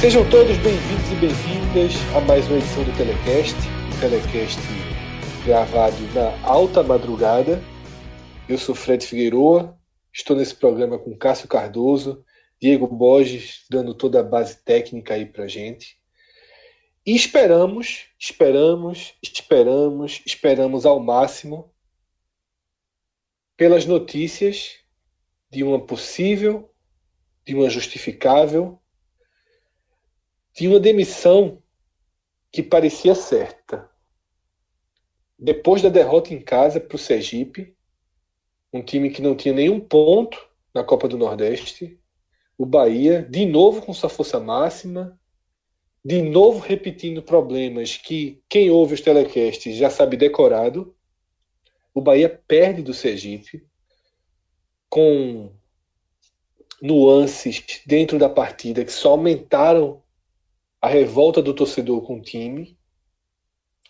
Sejam todos bem-vindos e bem-vindas a mais uma edição do Telecast, um Telecast gravado na alta madrugada. Eu sou Fred Figueroa, estou nesse programa com Cássio Cardoso, Diego Borges dando toda a base técnica aí pra gente. E esperamos, esperamos, esperamos, esperamos ao máximo pelas notícias de uma possível, de uma justificável de uma demissão que parecia certa. Depois da derrota em casa para o Sergipe, um time que não tinha nenhum ponto na Copa do Nordeste, o Bahia, de novo com sua força máxima, de novo repetindo problemas que quem ouve os telecasts já sabe decorado. O Bahia perde do Sergipe com nuances dentro da partida que só aumentaram a revolta do torcedor com o time,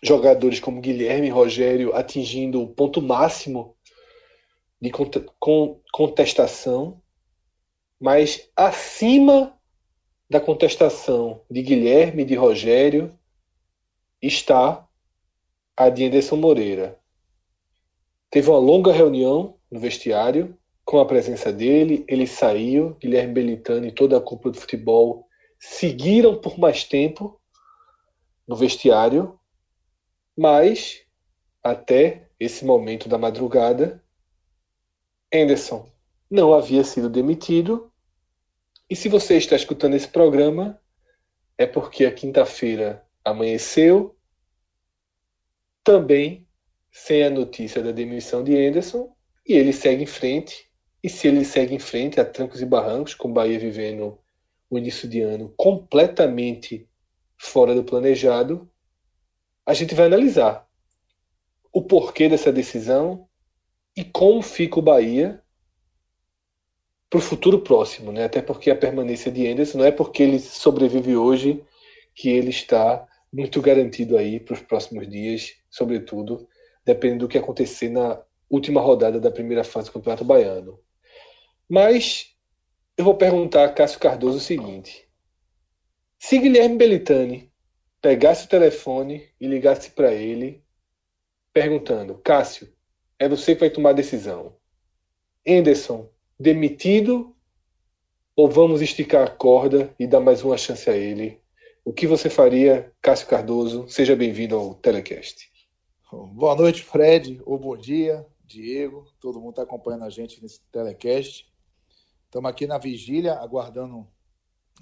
jogadores como Guilherme e Rogério atingindo o ponto máximo de contestação, mas acima da contestação de Guilherme e de Rogério está a de Anderson Moreira. Teve uma longa reunião no vestiário com a presença dele, ele saiu, Guilherme Belitani e toda a cúpula de futebol seguiram por mais tempo no vestiário, mas até esse momento da madrugada, Anderson não havia sido demitido. E se você está escutando esse programa, é porque a quinta-feira amanheceu também sem a notícia da demissão de Anderson e ele segue em frente. E se ele segue em frente a trancos e barrancos, com o Bahia vivendo o início de ano completamente fora do planejado, a gente vai analisar o porquê dessa decisão e como fica o Bahia para o futuro próximo, né? Até porque a permanência de Anderson não é porque ele sobrevive hoje que ele está muito garantido aí para os próximos dias, sobretudo dependendo do que acontecer na última rodada da primeira fase do Campeonato Baiano. Mas eu vou perguntar a Cássio Cardoso o seguinte: se Guilherme Belitani pegasse o telefone e ligasse para ele, perguntando: Cássio, é você que vai tomar a decisão. Anderson, demitido ou vamos esticar a corda e dar mais uma chance a ele? O que você faria, Cássio Cardoso? Seja bem-vindo ao Telecast. Boa noite, Fred, ou bom dia, Diego, todo mundo está acompanhando a gente nesse Telecast. Estamos aqui na vigília, aguardando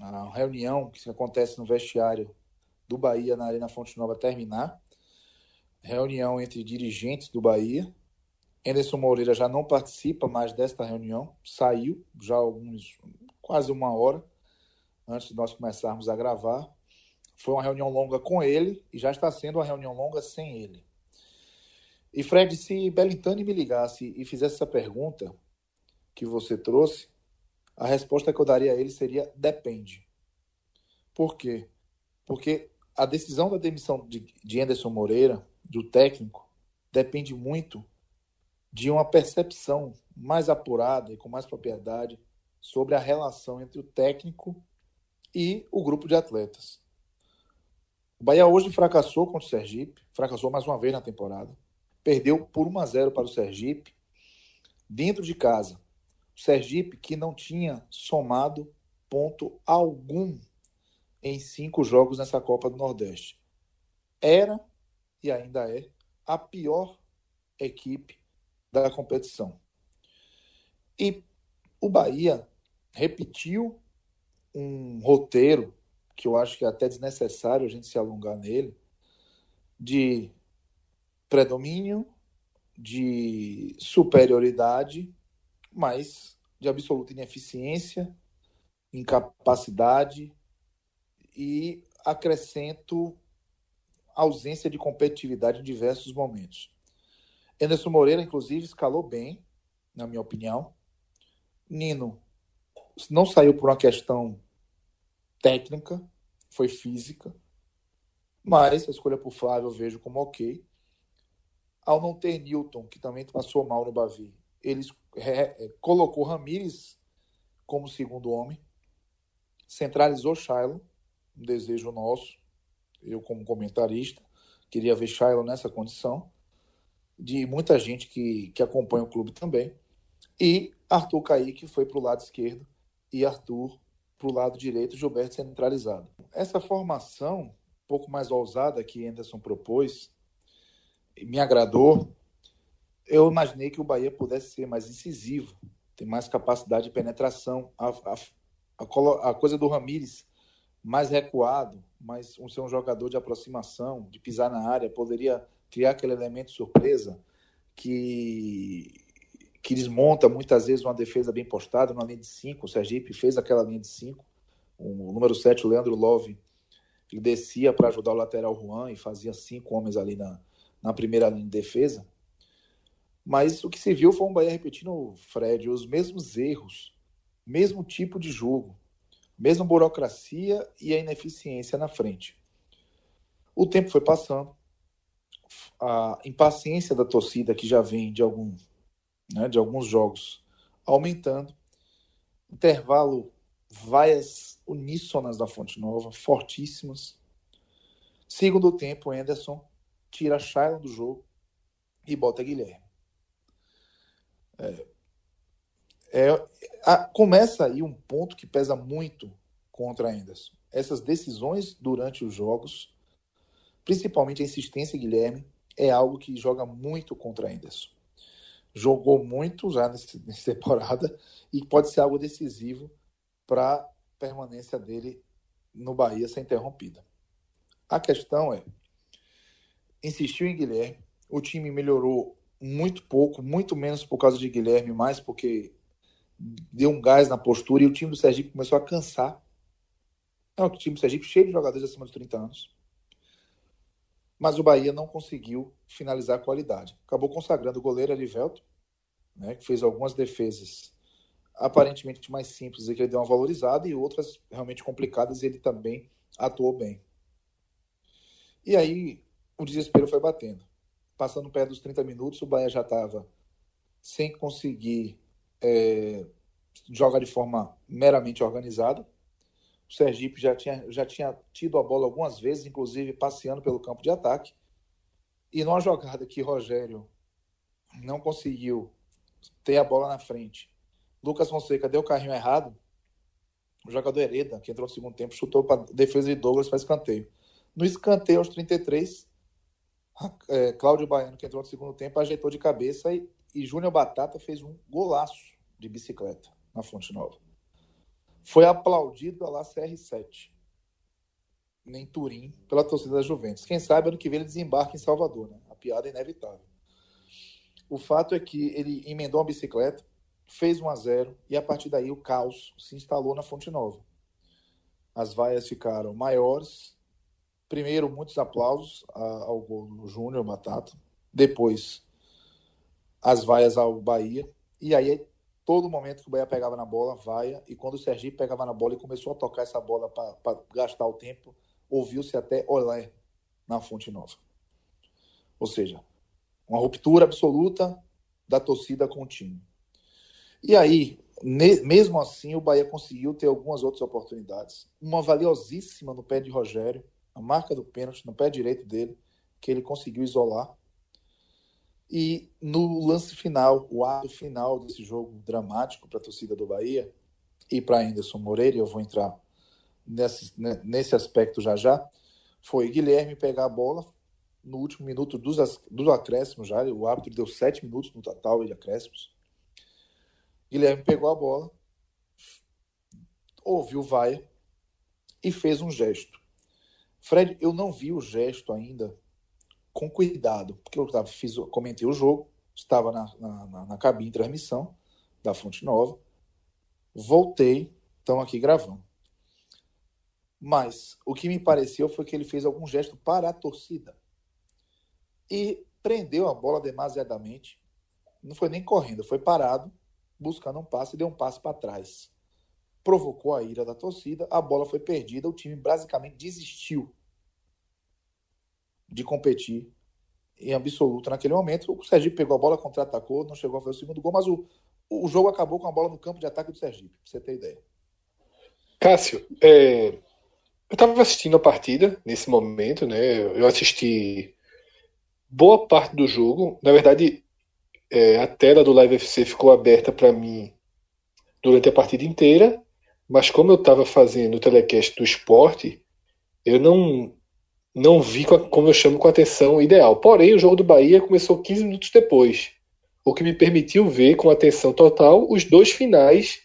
a reunião que acontece no vestiário do Bahia na Arena Fonte Nova terminar. Reunião entre dirigentes do Bahia. Anderson Moreira já não participa mais desta reunião, saiu já alguns, quase uma hora antes de nós começarmos a gravar. Foi uma reunião longa com ele e já está sendo uma reunião longa sem ele. E Fred, se Belintani me ligasse e fizesse essa pergunta que você trouxe, a resposta que eu daria a ele seria depende. Por quê? Porque a decisão da demissão de, de Anderson Moreira, do técnico, depende muito de uma percepção mais apurada e com mais propriedade sobre a relação entre o técnico e o grupo de atletas. O Bahia hoje fracassou contra o Sergipe, fracassou mais uma vez na temporada, perdeu por 1 a 0 para o Sergipe, dentro de casa. Sergipe, que não tinha somado ponto algum em cinco jogos nessa Copa do Nordeste. Era e ainda é a pior equipe da competição. E o Bahia repetiu um roteiro que eu acho que é até desnecessário a gente se alongar nele, de predomínio, de superioridade mas de absoluta ineficiência, incapacidade e acrescento ausência de competitividade em diversos momentos. Anderson Moreira, inclusive, escalou bem, na minha opinião. Nino não saiu por uma questão técnica, foi física, mas a escolha por Flávio eu vejo como ok. Ao não ter Newton, que também passou mal no Bavi, eles é, colocou Ramires como segundo homem, centralizou Shiloh um desejo nosso, eu como comentarista, queria ver Shiloh nessa condição, de muita gente que, que acompanha o clube também, e Arthur Kaique foi para o lado esquerdo e Arthur para o lado direito, Gilberto centralizado. Essa formação, um pouco mais ousada que Anderson propôs, me agradou. Eu imaginei que o Bahia pudesse ser mais incisivo, ter mais capacidade de penetração. A, a, a, coisa do Ramires mais recuado, mas um ser um jogador de aproximação, de pisar na área, poderia criar aquele elemento surpresa que que desmonta muitas vezes uma defesa bem postada, uma linha de 5. O Sergipe fez aquela linha de 5. O número 7, o Leandro Love, ele descia para ajudar o lateral Juan e fazia cinco homens ali na, na primeira linha de defesa. Mas o que se viu foi um Bahia repetindo, Fred, os mesmos erros, mesmo tipo de jogo, mesma burocracia e a ineficiência na frente. O tempo foi passando, a impaciência da torcida que já vem de algum né, de alguns jogos aumentando. Intervalo, vaias uníssonas da Fonte Nova, fortíssimas. Segundo tempo, Anderson tira Shailon do jogo e bota Guilherme. É, é, a, começa aí um ponto que pesa muito contra Anderson. Essas decisões durante os jogos, principalmente a insistência Guilherme, é algo que joga muito contra Anderson jogou muito já nessa temporada e pode ser algo decisivo para a permanência dele no Bahia ser interrompida. A questão é, insistiu em Guilherme, o time melhorou muito pouco, muito menos por causa de Guilherme, mais porque deu um gás na postura e o time do Sergipe começou a cansar. É um time do Sergipe cheio de jogadores acima de 30 anos. Mas o Bahia não conseguiu finalizar a qualidade. Acabou consagrando o goleiro Elivelto, né, que fez algumas defesas aparentemente mais simples e que ele deu uma valorizada e outras realmente complicadas e ele também atuou bem. E aí o desespero foi batendo. Passando perto dos 30 minutos, o Bahia já estava sem conseguir é, jogar de forma meramente organizada. O Sergipe já tinha, já tinha tido a bola algumas vezes, inclusive passeando pelo campo de ataque. E numa jogada que Rogério não conseguiu ter a bola na frente. Lucas Fonseca deu o carrinho errado. O jogador Hereda, que entrou no segundo tempo, chutou para defesa de Douglas para escanteio. No escanteio, aos 33, é, Cláudio Baiano, que entrou no segundo tempo, ajeitou de cabeça e, e Júnior Batata fez um golaço de bicicleta na Fonte Nova. Foi aplaudido lá CR7, em Turim, pela torcida da Juventus. Quem sabe ano que vem ele desembarca em Salvador, né? A piada é inevitável. O fato é que ele emendou a bicicleta, fez 1 a 0 e a partir daí o caos se instalou na Fonte Nova. As vaias ficaram maiores. Primeiro, muitos aplausos ao gol do Júnior Batata. Depois, as vaias ao Bahia. E aí, todo momento que o Bahia pegava na bola, vaia. E quando o Sergipe pegava na bola e começou a tocar essa bola para gastar o tempo, ouviu-se até olé na Fonte Nova. Ou seja, uma ruptura absoluta da torcida com o time. E aí, mesmo assim, o Bahia conseguiu ter algumas outras oportunidades. Uma valiosíssima no pé de Rogério, a marca do pênalti no pé direito dele, que ele conseguiu isolar. E no lance final, o ato final desse jogo dramático para a torcida do Bahia e para Anderson Moreira, eu vou entrar nesse, nesse aspecto já já, foi Guilherme pegar a bola, no último minuto dos, dos acréscimos já. O árbitro deu sete minutos no total de acréscimos. Guilherme pegou a bola, ouviu vaia e fez um gesto. Fred, eu não vi o gesto ainda com cuidado, porque eu tava, fiz, comentei o jogo, estava na, na, na cabine de transmissão da Fonte Nova, voltei, estão aqui gravando. Mas o que me pareceu foi que ele fez algum gesto para a torcida e prendeu a bola demasiadamente. Não foi nem correndo, foi parado, buscando um passe e deu um passe para trás. Provocou a ira da torcida, a bola foi perdida, o time basicamente desistiu de competir em absoluto naquele momento. O Sergipe pegou a bola, contra-atacou, não chegou a fazer o segundo gol, mas o, o jogo acabou com a bola no campo de ataque do Sergipe, pra você ter ideia. Cássio, é, eu estava assistindo a partida nesse momento, né? Eu assisti boa parte do jogo. Na verdade, é, a tela do Live FC ficou aberta para mim durante a partida inteira, mas como eu estava fazendo o telecast do esporte, eu não não vi como eu chamo com atenção ideal. Porém, o jogo do Bahia começou 15 minutos depois, o que me permitiu ver com atenção total os dois finais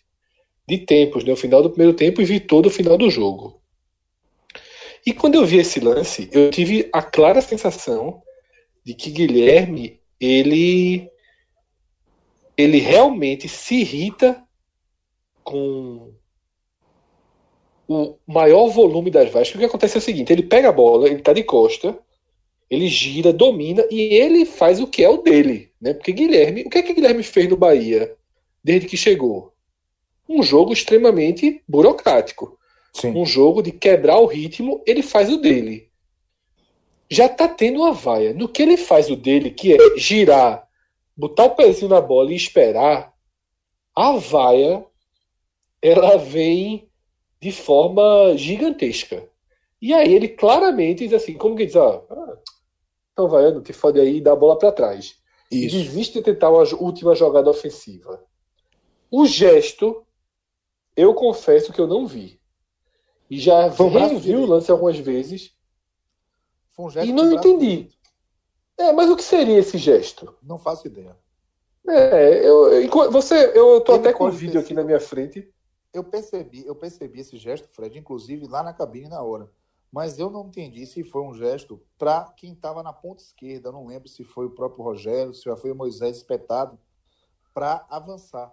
de tempos, né? o final do primeiro tempo e vi todo o final do jogo. E quando eu vi esse lance, eu tive a clara sensação de que Guilherme ele ele realmente se irrita com o maior volume das Vasco. O que acontece é o seguinte: ele pega a bola, ele está de costa, ele gira, domina e ele faz o que é o dele, né? Porque Guilherme, o que é que Guilherme fez no Bahia desde que chegou? Um jogo extremamente burocrático. Sim. Um jogo de quebrar o ritmo, ele faz o dele. Já tá tendo uma vaia. No que ele faz o dele, que é girar, botar o pezinho na bola e esperar, a vaia ela vem de forma gigantesca. E aí ele claramente diz assim, como que diz, ah, então vaiando, te fode aí e dá a bola para trás. Isso. E desiste de tentar uma última jogada ofensiva. O gesto, eu confesso que eu não vi. E já revi o lance algumas vezes. Um e não entendi. É, mas o que seria esse gesto? Não faço ideia. É, eu, você, eu tô Ele até com o vídeo aqui na minha frente. Eu percebi, eu percebi esse gesto, Fred, inclusive lá na cabine na hora. Mas eu não entendi se foi um gesto para quem estava na ponta esquerda. Eu não lembro se foi o próprio Rogério, se já foi o Moisés espetado para avançar.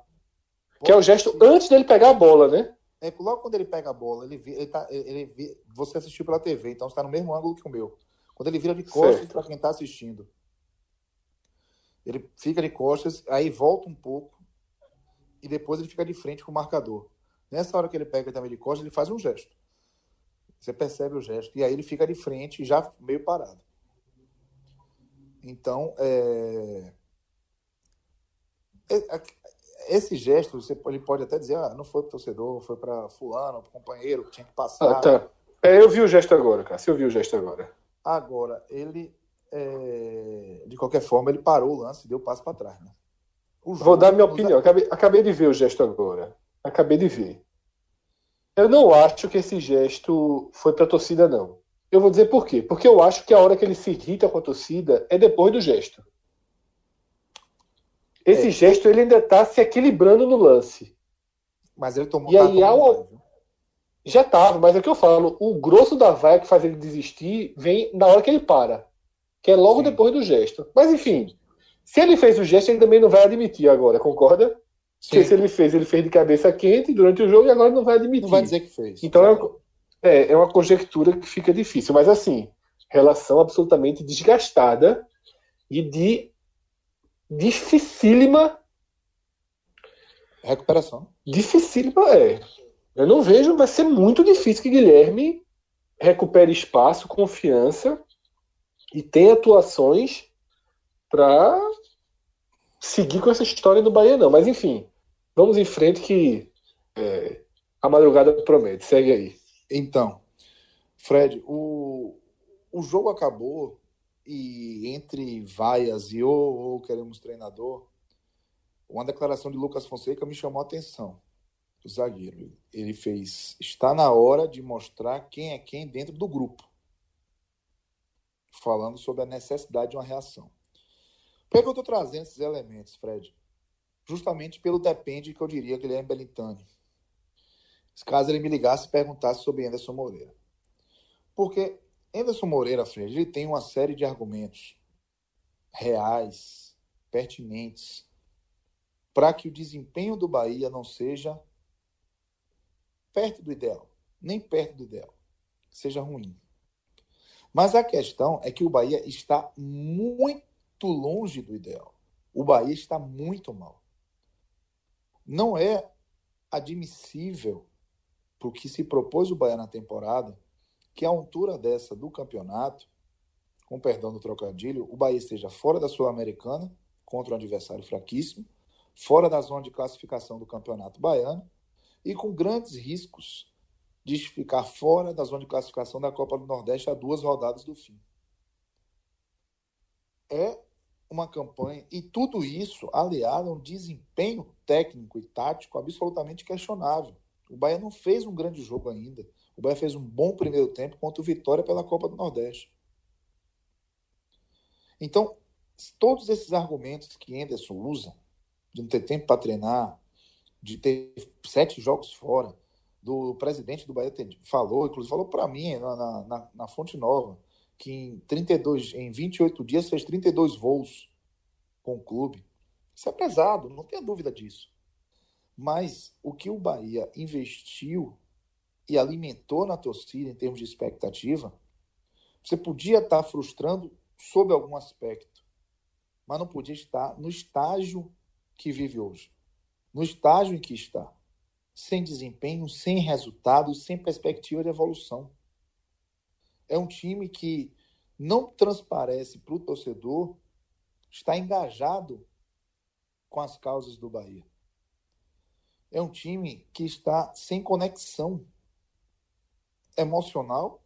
que é o gesto antes dele pegar a bola, né? É, logo quando ele pega a bola, ele, ele tá, ele, você assistiu pela TV, então está no mesmo ângulo que o meu. Quando ele vira de costas para quem está assistindo. Ele fica de costas, aí volta um pouco e depois ele fica de frente com o marcador. Nessa hora que ele pega também de costas, ele faz um gesto. Você percebe o gesto. E aí ele fica de frente, já meio parado. Então, é... é esse gesto, você, ele pode até dizer, ah, não foi pro torcedor, foi para fulano, pro companheiro, tinha que passar. Ah, tá. É, eu vi o gesto agora, cara. Eu vi o gesto agora. Agora, ele, é... de qualquer forma, ele parou o lance e deu passo para trás, né? Vou dar minha opinião. Acabei, acabei de ver o gesto agora. Acabei de ver. Eu não acho que esse gesto foi para a torcida, não. Eu vou dizer por quê. Porque eu acho que a hora que ele se irrita com a torcida é depois do gesto. Esse é. gesto ele ainda está se equilibrando no lance. Mas ele tomou. E aí, ao... já estava, mas é o que eu falo. O grosso da vaia que faz ele desistir vem na hora que ele para, que é logo Sim. depois do gesto. Mas enfim, se ele fez o gesto, ele também não vai admitir agora, concorda? Sim. Porque se ele fez, ele fez de cabeça quente durante o jogo e agora não vai admitir. Não vai dizer que fez. Então é, é, é uma conjectura que fica difícil. Mas assim, relação absolutamente desgastada e de dificílima recuperação. Dificílima é. Eu não vejo, vai ser muito difícil que Guilherme recupere espaço, confiança e tenha atuações para seguir com essa história do Bahia, não. Mas enfim, vamos em frente que é, a madrugada promete. Segue aí. Então, Fred, o, o jogo acabou e entre vaias e ou, ou queremos treinador, uma declaração de Lucas Fonseca me chamou a atenção. O zagueiro. Ele fez. Está na hora de mostrar quem é quem dentro do grupo. Falando sobre a necessidade de uma reação. Por que eu estou trazendo esses elementos, Fred? Justamente pelo depende que eu diria que ele é Belintani. Caso ele me ligasse e perguntasse sobre Anderson Moreira. Porque Anderson Moreira, Fred, ele tem uma série de argumentos reais, pertinentes, para que o desempenho do Bahia não seja perto do ideal, nem perto do ideal, seja ruim. Mas a questão é que o Bahia está muito muito longe do ideal. O Bahia está muito mal. Não é admissível para o que se propôs o Bahia na temporada que a altura dessa do campeonato, com perdão do trocadilho, o Bahia esteja fora da Sul-Americana contra um adversário fraquíssimo, fora da zona de classificação do campeonato baiano e com grandes riscos de ficar fora da zona de classificação da Copa do Nordeste a duas rodadas do fim. É uma campanha, e tudo isso aliado a um desempenho técnico e tático absolutamente questionável. O Bahia não fez um grande jogo ainda. O Bahia fez um bom primeiro tempo contra o Vitória pela Copa do Nordeste. Então, todos esses argumentos que Anderson usa, de não ter tempo para treinar, de ter sete jogos fora, do presidente do Bahia falou, inclusive falou para mim na, na, na, Fonte Nova, que em 32, em 28 dias fez 32 voos com o clube. Isso é pesado, não tenha dúvida disso. Mas o que o Bahia investiu e alimentou na torcida em termos de expectativa, você podia estar frustrando sob algum aspecto, mas não podia estar no estágio que vive hoje, no estágio em que está sem desempenho, sem resultado, sem perspectiva de evolução. É um time que não transparece para o torcedor estar engajado com as causas do Bahia. É um time que está sem conexão emocional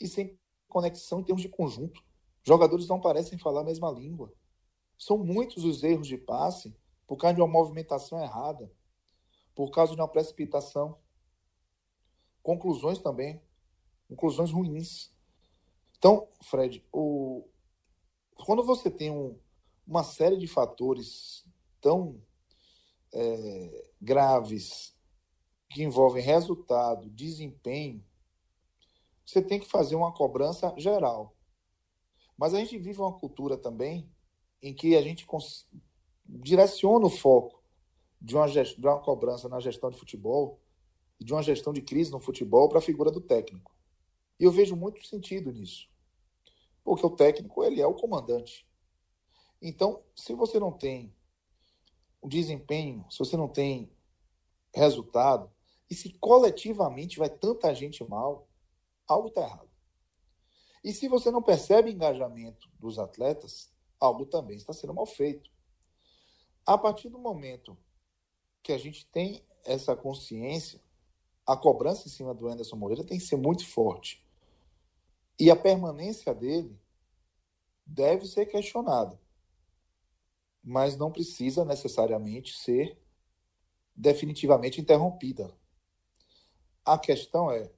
e sem conexão em termos de conjunto. Jogadores não parecem falar a mesma língua. São muitos os erros de passe por causa de uma movimentação errada por causa de uma precipitação. Conclusões também, conclusões ruins. Então, Fred, o... quando você tem um, uma série de fatores tão é, graves que envolvem resultado, desempenho, você tem que fazer uma cobrança geral. Mas a gente vive uma cultura também em que a gente direciona o foco de uma, de uma cobrança na gestão de futebol e de uma gestão de crise no futebol para a figura do técnico. E eu vejo muito sentido nisso. Porque o técnico, ele é o comandante. Então, se você não tem o desempenho, se você não tem resultado, e se coletivamente vai tanta gente mal, algo está errado. E se você não percebe engajamento dos atletas, algo também está sendo mal feito. A partir do momento que a gente tem essa consciência, a cobrança em cima do Anderson Moreira tem que ser muito forte. E a permanência dele deve ser questionada. Mas não precisa necessariamente ser definitivamente interrompida. A questão é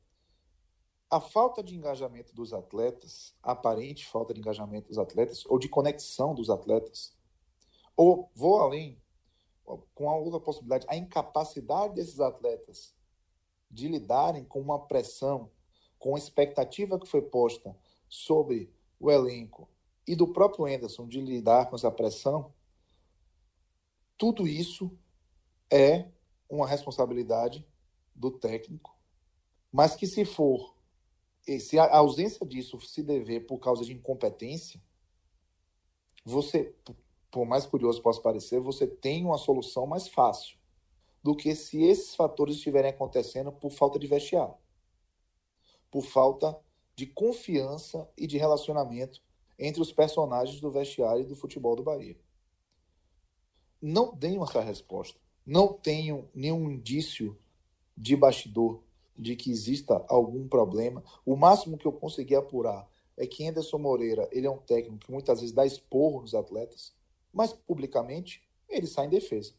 a falta de engajamento dos atletas, aparente falta de engajamento dos atletas, ou de conexão dos atletas, ou vou além, com a outra possibilidade, a incapacidade desses atletas de lidarem com uma pressão, com a expectativa que foi posta sobre o elenco e do próprio Anderson de lidar com essa pressão, tudo isso é uma responsabilidade do técnico, mas que se for, se a ausência disso se dever por causa de incompetência, você por mais curioso possa parecer, você tem uma solução mais fácil do que se esses fatores estiverem acontecendo por falta de vestiário, por falta de confiança e de relacionamento entre os personagens do vestiário e do futebol do Bahia. Não tenho essa resposta. Não tenho nenhum indício de bastidor de que exista algum problema. O máximo que eu consegui apurar é que Anderson Moreira ele é um técnico que muitas vezes dá esporro nos atletas mas publicamente ele sai em defesa.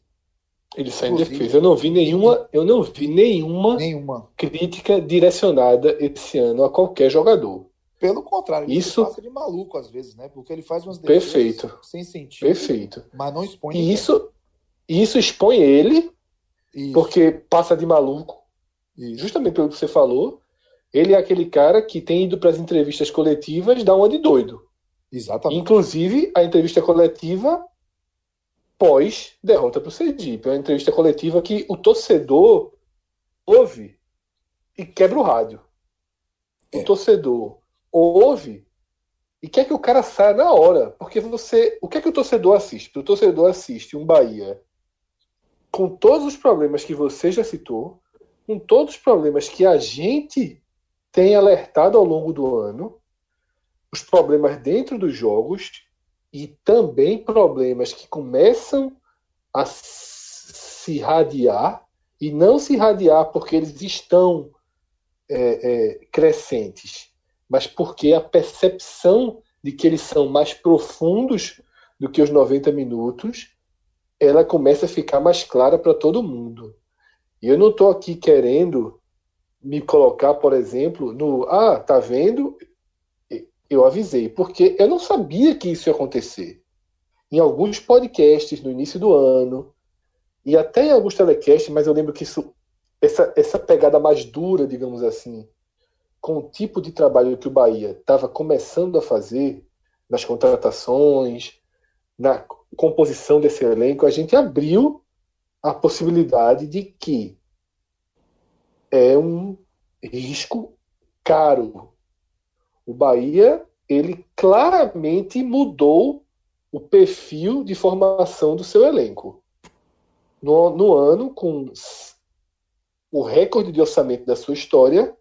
Ele sai em defesa. Eu não vi nenhuma, eu não vi nenhuma, nenhuma crítica direcionada esse ano a qualquer jogador. Pelo contrário, isso passa de maluco às vezes, né? Porque ele faz umas defesas Perfeito. sem sentido. Perfeito. Mas não expõe. E isso, isso expõe ele, isso. porque passa de maluco. Isso. Justamente pelo que você falou, ele é aquele cara que tem ido para as entrevistas coletivas dar uma de doido. Exatamente. Inclusive, a entrevista coletiva pós derrota para o Sergipe. É uma entrevista coletiva que o torcedor ouve e quebra o rádio. É. O torcedor ouve e quer que o cara saia na hora. Porque você. O que é que o torcedor assiste? O torcedor assiste um Bahia com todos os problemas que você já citou, com todos os problemas que a gente tem alertado ao longo do ano, os problemas dentro dos jogos e também problemas que começam a se radiar e não se radiar porque eles estão é, é, crescentes, mas porque a percepção de que eles são mais profundos do que os 90 minutos, ela começa a ficar mais clara para todo mundo. E eu não estou aqui querendo me colocar, por exemplo, no ah, tá vendo? Eu avisei, porque eu não sabia que isso ia acontecer. Em alguns podcasts no início do ano, e até em alguns telecasts, mas eu lembro que isso, essa, essa pegada mais dura, digamos assim, com o tipo de trabalho que o Bahia estava começando a fazer nas contratações, na composição desse elenco, a gente abriu a possibilidade de que é um risco caro. O Bahia, ele claramente mudou o perfil de formação do seu elenco. No, no ano, com o recorde de orçamento da sua história,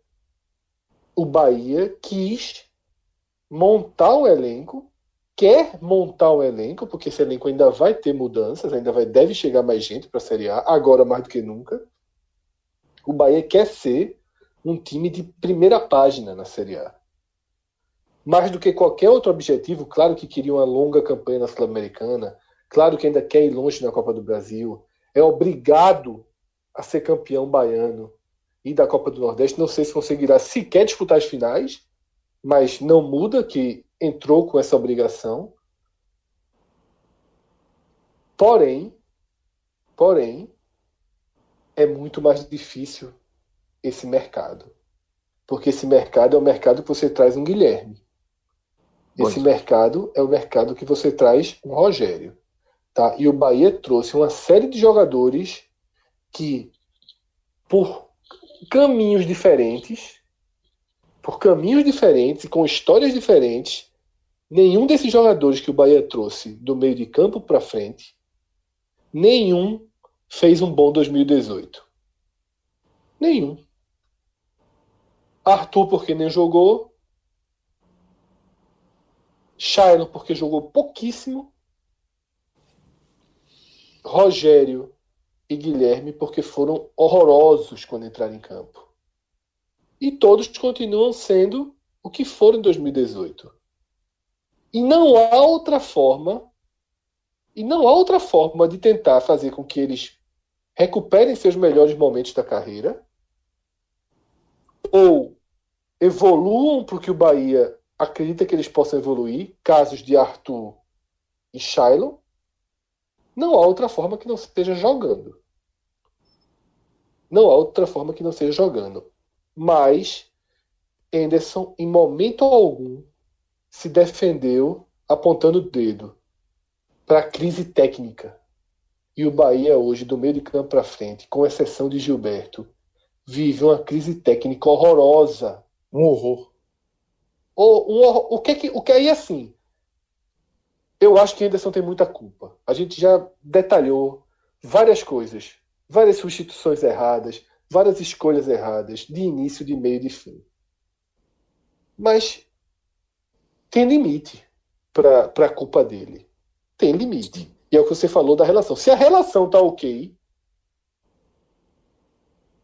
o Bahia quis montar um elenco, quer montar um elenco, porque esse elenco ainda vai ter mudanças, ainda vai, deve chegar mais gente para a Série A, agora mais do que nunca. O Bahia quer ser um time de primeira página na Série A. Mais do que qualquer outro objetivo, claro que queria uma longa campanha na Sul-Americana, claro que ainda quer ir longe na Copa do Brasil, é obrigado a ser campeão baiano, e da Copa do Nordeste. Não sei se conseguirá sequer disputar as finais, mas não muda que entrou com essa obrigação. Porém, porém, é muito mais difícil esse mercado. Porque esse mercado é o mercado que você traz um Guilherme. Esse mercado é o mercado que você traz um Rogério. Tá? E o Bahia trouxe uma série de jogadores que, por caminhos diferentes, por caminhos diferentes e com histórias diferentes, nenhum desses jogadores que o Bahia trouxe do meio de campo para frente, nenhum fez um bom 2018. Nenhum. Arthur porque nem jogou. Shailon porque jogou pouquíssimo. Rogério e Guilherme porque foram horrorosos quando entraram em campo. E todos continuam sendo o que foram em 2018. E não há outra forma, e não há outra forma de tentar fazer com que eles recuperem seus melhores momentos da carreira ou evoluam para o que o Bahia acredita que eles possam evoluir, casos de Arthur e Shiloh, não há outra forma que não seja jogando. Não há outra forma que não seja jogando. Mas Henderson, em momento algum, se defendeu apontando o dedo para a crise técnica. E o Bahia hoje, do meio de campo para frente, com exceção de Gilberto, vive uma crise técnica horrorosa. Um horror. O, horror, o que é o que aí assim? Eu acho que Henderson tem muita culpa. A gente já detalhou várias coisas, várias substituições erradas, várias escolhas erradas, de início, de meio de fim. Mas tem limite para a culpa dele. Tem limite. E é o que você falou da relação. Se a relação tá ok,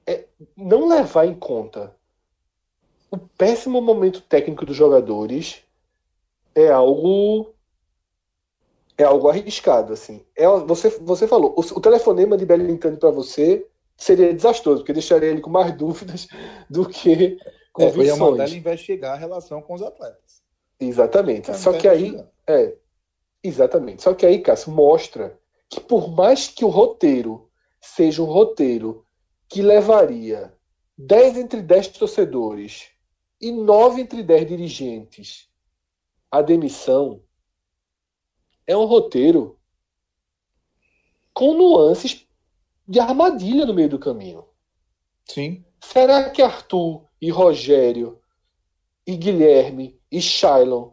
é não levar em conta o péssimo momento técnico dos jogadores é algo é algo arriscado, assim. É, você, você falou, o, o telefonema de Belintani para você seria desastroso, porque deixaria ele com mais dúvidas do que convicções. É, eu ia mandar ele investigar a relação com os atletas. Exatamente. É, Só que aí... É, exatamente. Só que aí, Cássio, mostra que por mais que o roteiro seja um roteiro que levaria 10 entre 10 torcedores e 9 entre 10 dirigentes à demissão, é um roteiro com nuances de armadilha no meio do caminho. Sim. Será que Arthur e Rogério e Guilherme e Shailon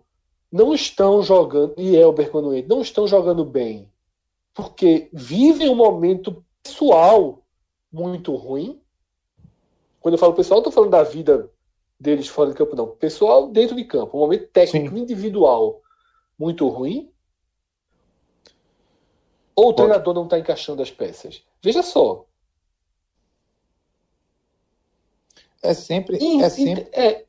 não estão jogando, e Elber quando entra, não estão jogando bem porque vivem um momento pessoal muito ruim? Quando eu falo pessoal, não estou falando da vida deles fora de campo, não. Pessoal dentro de campo, um momento técnico Sim. individual muito ruim ou o treinador não está encaixando as peças? Veja só. É sempre. Em, é sempre. É,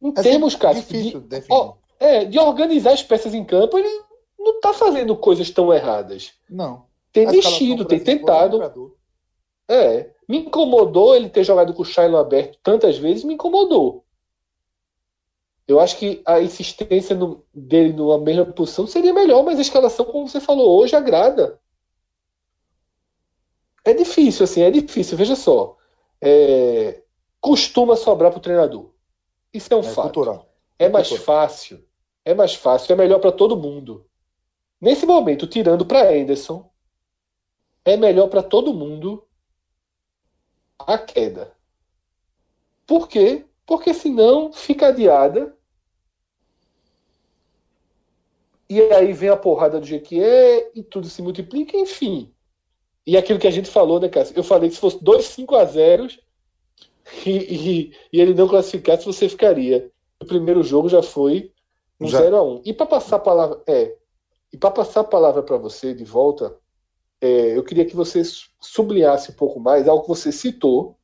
em é termos, cara. Difícil de, definir. Ó, é, de organizar as peças em campo, ele não tá fazendo coisas tão erradas. Não. Tem mexido, tem tentado. É. Me incomodou ele ter jogado com o Shiloh aberto tantas vezes, me incomodou. Eu acho que a insistência no, dele numa mesma posição seria melhor, mas a escalação, como você falou hoje, agrada. É difícil, assim, é difícil. Veja só. É, costuma sobrar para o treinador. Isso é um é fato. Cultural. É mais cultural. fácil. É mais fácil. É melhor para todo mundo. Nesse momento, tirando para Anderson, é melhor para todo mundo a queda. Por quê? Porque senão fica adiada. E aí vem a porrada do jeito que é, e tudo se multiplica, enfim. E aquilo que a gente falou, né, Cássio? Eu falei que se fosse dois 5 a 0 e, e, e, ele não classificasse, você ficaria. O primeiro jogo já foi um 0 a 1 um. E para passar a palavra. É, e para passar a palavra para você de volta, é, eu queria que você sublinhasse um pouco mais algo que você citou.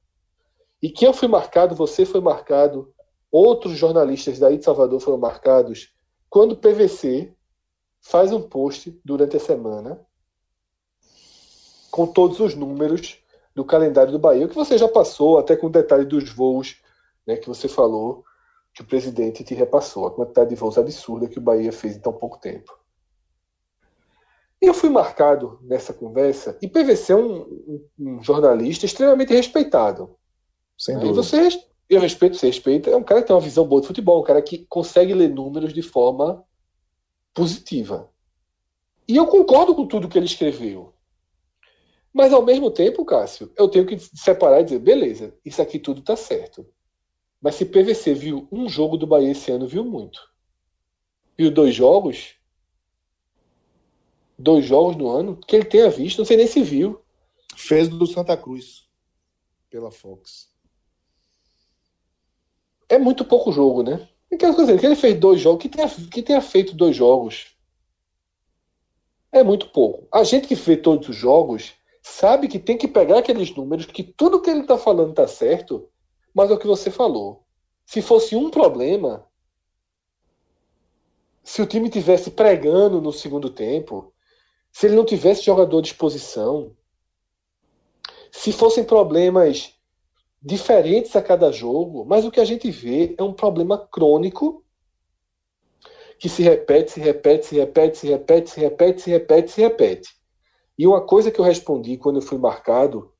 E que eu fui marcado, você foi marcado, outros jornalistas daí de Salvador foram marcados, quando o PVC faz um post durante a semana com todos os números do calendário do Bahia, que você já passou, até com o detalhe dos voos né, que você falou, que o presidente te repassou, a quantidade de voos absurda que o Bahia fez em tão pouco tempo. E eu fui marcado nessa conversa, e PVC é um, um, jornalista extremamente respeitado. Sem né? dúvida. Você, eu respeito, você respeita, é um cara que tem uma visão boa de futebol, um cara que consegue ler números de forma positiva. E eu concordo com tudo que ele escreveu. Mas ao mesmo tempo, Cássio, eu tenho que separar e dizer, beleza, isso aqui tudo tá certo. Mas se PVC viu um jogo do Bahia esse ano, viu muito. Viu dois jogos? Dois jogos no ano que ele tenha visto, não sei nem se viu. Fez do Santa Cruz pela Fox. É muito pouco jogo, né? Que dizer, que ele fez dois jogos, que tenha, que tenha feito dois jogos. É muito pouco. A gente que vê todos os jogos sabe que tem que pegar aqueles números, que tudo que ele está falando está certo, mas é o que você falou. Se fosse um problema, se o time tivesse pregando no segundo tempo, se ele não tivesse jogador de exposição, se fossem problemas diferentes a cada jogo, mas o que a gente vê é um problema crônico que se repete, se repete, se repete, se repete, se repete, se repete, se repete. E uma coisa que eu respondi quando eu fui marcado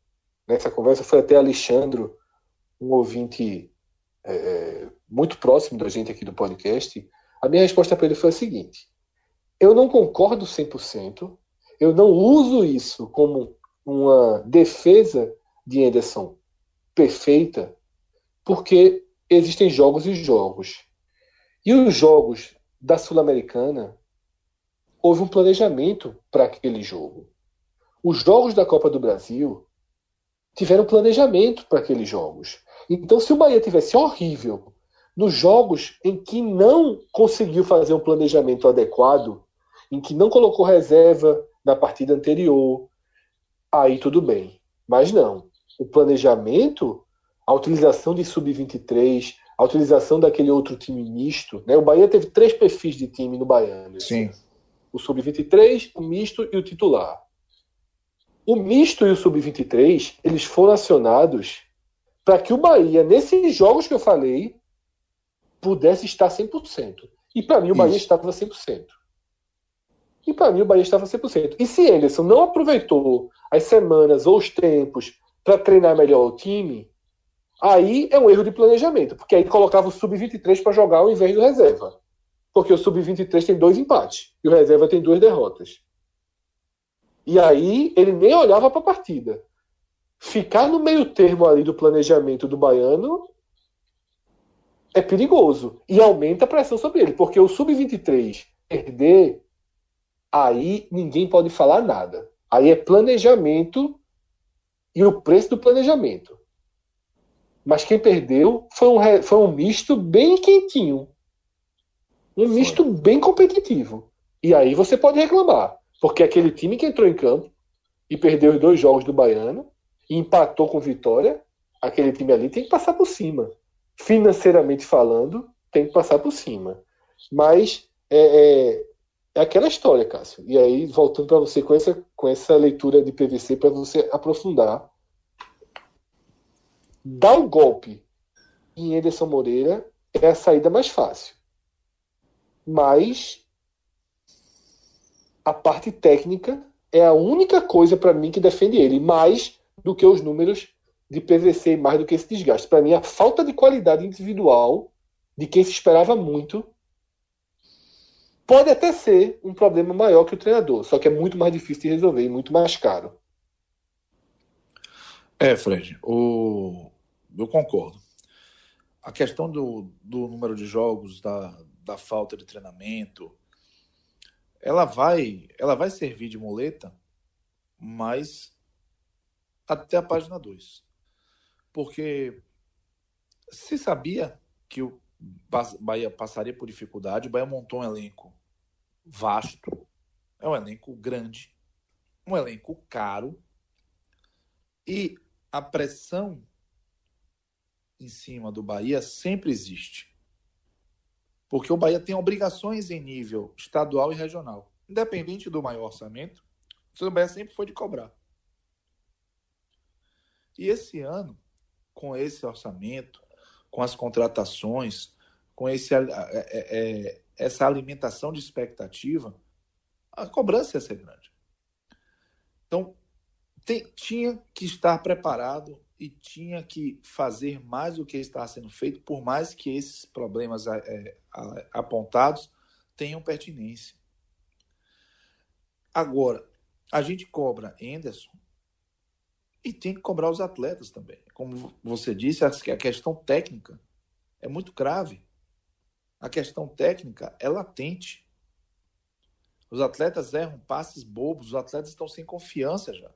nessa conversa foi até Alexandre, um ouvinte é, muito próximo da gente aqui do podcast. A minha resposta para ele foi a seguinte: eu não concordo 100%, eu não uso isso como uma defesa de Anderson perfeita, porque existem jogos e jogos. E os jogos da Sul-Americana, houve um planejamento para aquele jogo. Os jogos da Copa do Brasil tiveram planejamento para aqueles jogos. Então, se o Bahia tivesse horrível nos jogos em que não conseguiu fazer um planejamento adequado, em que não colocou reserva na partida anterior, aí tudo bem. Mas não. O planejamento, a utilização de sub-23, a utilização daquele outro time misto, né? O Bahia teve três perfis de time no Baiano. Sim. O sub-23, o misto e o titular. O misto e o sub-23, eles foram acionados para que o Bahia, nesses jogos que eu falei, pudesse estar 100%. E para mim o Bahia Isso. estava 100%. E para mim o Bahia estava 100%. E se Anderson não aproveitou as semanas ou os tempos para treinar melhor o time, aí é um erro de planejamento, porque aí colocava o sub-23 para jogar ao invés do reserva. Porque o sub-23 tem dois empates e o reserva tem duas derrotas. E aí ele nem olhava para a partida. Ficar no meio termo ali do planejamento do baiano é perigoso e aumenta a pressão sobre ele, porque o sub-23 perder, aí ninguém pode falar nada. Aí é planejamento e o preço do planejamento. Mas quem perdeu foi um, foi um misto bem quentinho. Um foi. misto bem competitivo. E aí você pode reclamar. Porque aquele time que entrou em campo e perdeu os dois jogos do Baiano e empatou com Vitória, aquele time ali tem que passar por cima. Financeiramente falando, tem que passar por cima. Mas é, é, é aquela história, Cássio. E aí, voltando para você com essa, com essa leitura de PVC, para você aprofundar. Dar o golpe em Ederson Moreira é a saída mais fácil. Mas a parte técnica é a única coisa para mim que defende ele, mais do que os números de PVC mais do que esse desgaste. Para mim, a falta de qualidade individual de quem se esperava muito pode até ser um problema maior que o treinador, só que é muito mais difícil de resolver e muito mais caro. É, Fred, o... eu concordo. A questão do, do número de jogos, da, da falta de treinamento, ela vai, ela vai servir de muleta, mas até a página 2. Porque se sabia que o Bahia passaria por dificuldade, o Bahia montou um elenco vasto, é um elenco grande, um elenco caro, e a pressão em cima do Bahia sempre existe. Porque o Bahia tem obrigações em nível estadual e regional. Independente do maior orçamento, o Bahia sempre foi de cobrar. E esse ano, com esse orçamento, com as contratações, com esse, é, é, essa alimentação de expectativa, a cobrança ia ser grande. Então, tem, tinha que estar preparado e tinha que fazer mais do que está sendo feito, por mais que esses problemas é, apontados tenham pertinência. Agora, a gente cobra Anderson e tem que cobrar os atletas também. Como você disse, a questão técnica é muito grave. A questão técnica é latente. Os atletas erram passes bobos, os atletas estão sem confiança já.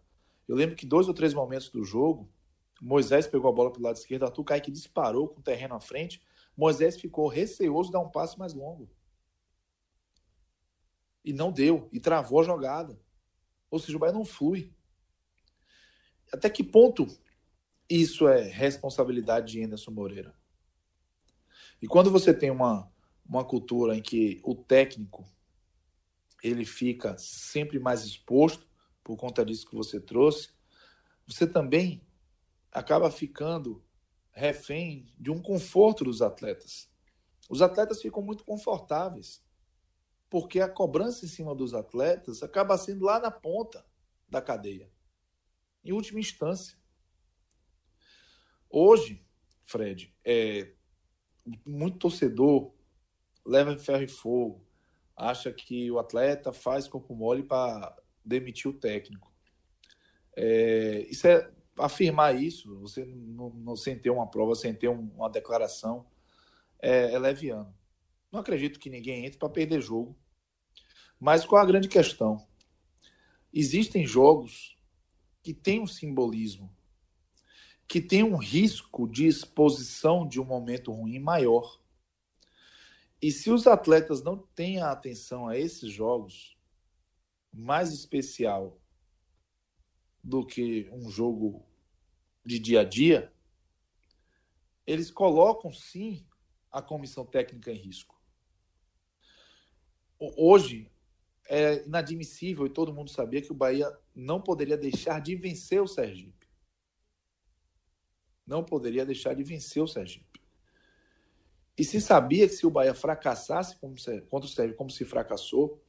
Eu lembro que dois ou três momentos do jogo, Moisés pegou a bola para o lado esquerdo, Arthur Kaique disparou com o terreno à frente. Moisés ficou receoso de dar um passo mais longo. E não deu, e travou a jogada. Ou seja, o Bahia não flui. Até que ponto isso é responsabilidade de Anderson Moreira? E quando você tem uma, uma cultura em que o técnico ele fica sempre mais exposto por conta disso que você trouxe, você também acaba ficando refém de um conforto dos atletas. Os atletas ficam muito confortáveis, porque a cobrança em cima dos atletas acaba sendo lá na ponta da cadeia, em última instância. Hoje, Fred, é, muito torcedor leva ferro e fogo, acha que o atleta faz corpo mole para demitir o técnico. É, isso é afirmar isso, você não, não, sem ter uma prova, sem ter um, uma declaração, é, é leviano. Não acredito que ninguém entre para perder jogo. Mas qual a grande questão? Existem jogos que têm um simbolismo, que têm um risco de exposição de um momento ruim maior. E se os atletas não têm a atenção a esses jogos, mais especial do que um jogo de dia a dia, eles colocam sim a comissão técnica em risco. Hoje é inadmissível e todo mundo sabia que o Bahia não poderia deixar de vencer o Sergipe. Não poderia deixar de vencer o Sergipe. E se sabia que se o Bahia fracassasse contra o Sergipe como se fracassou,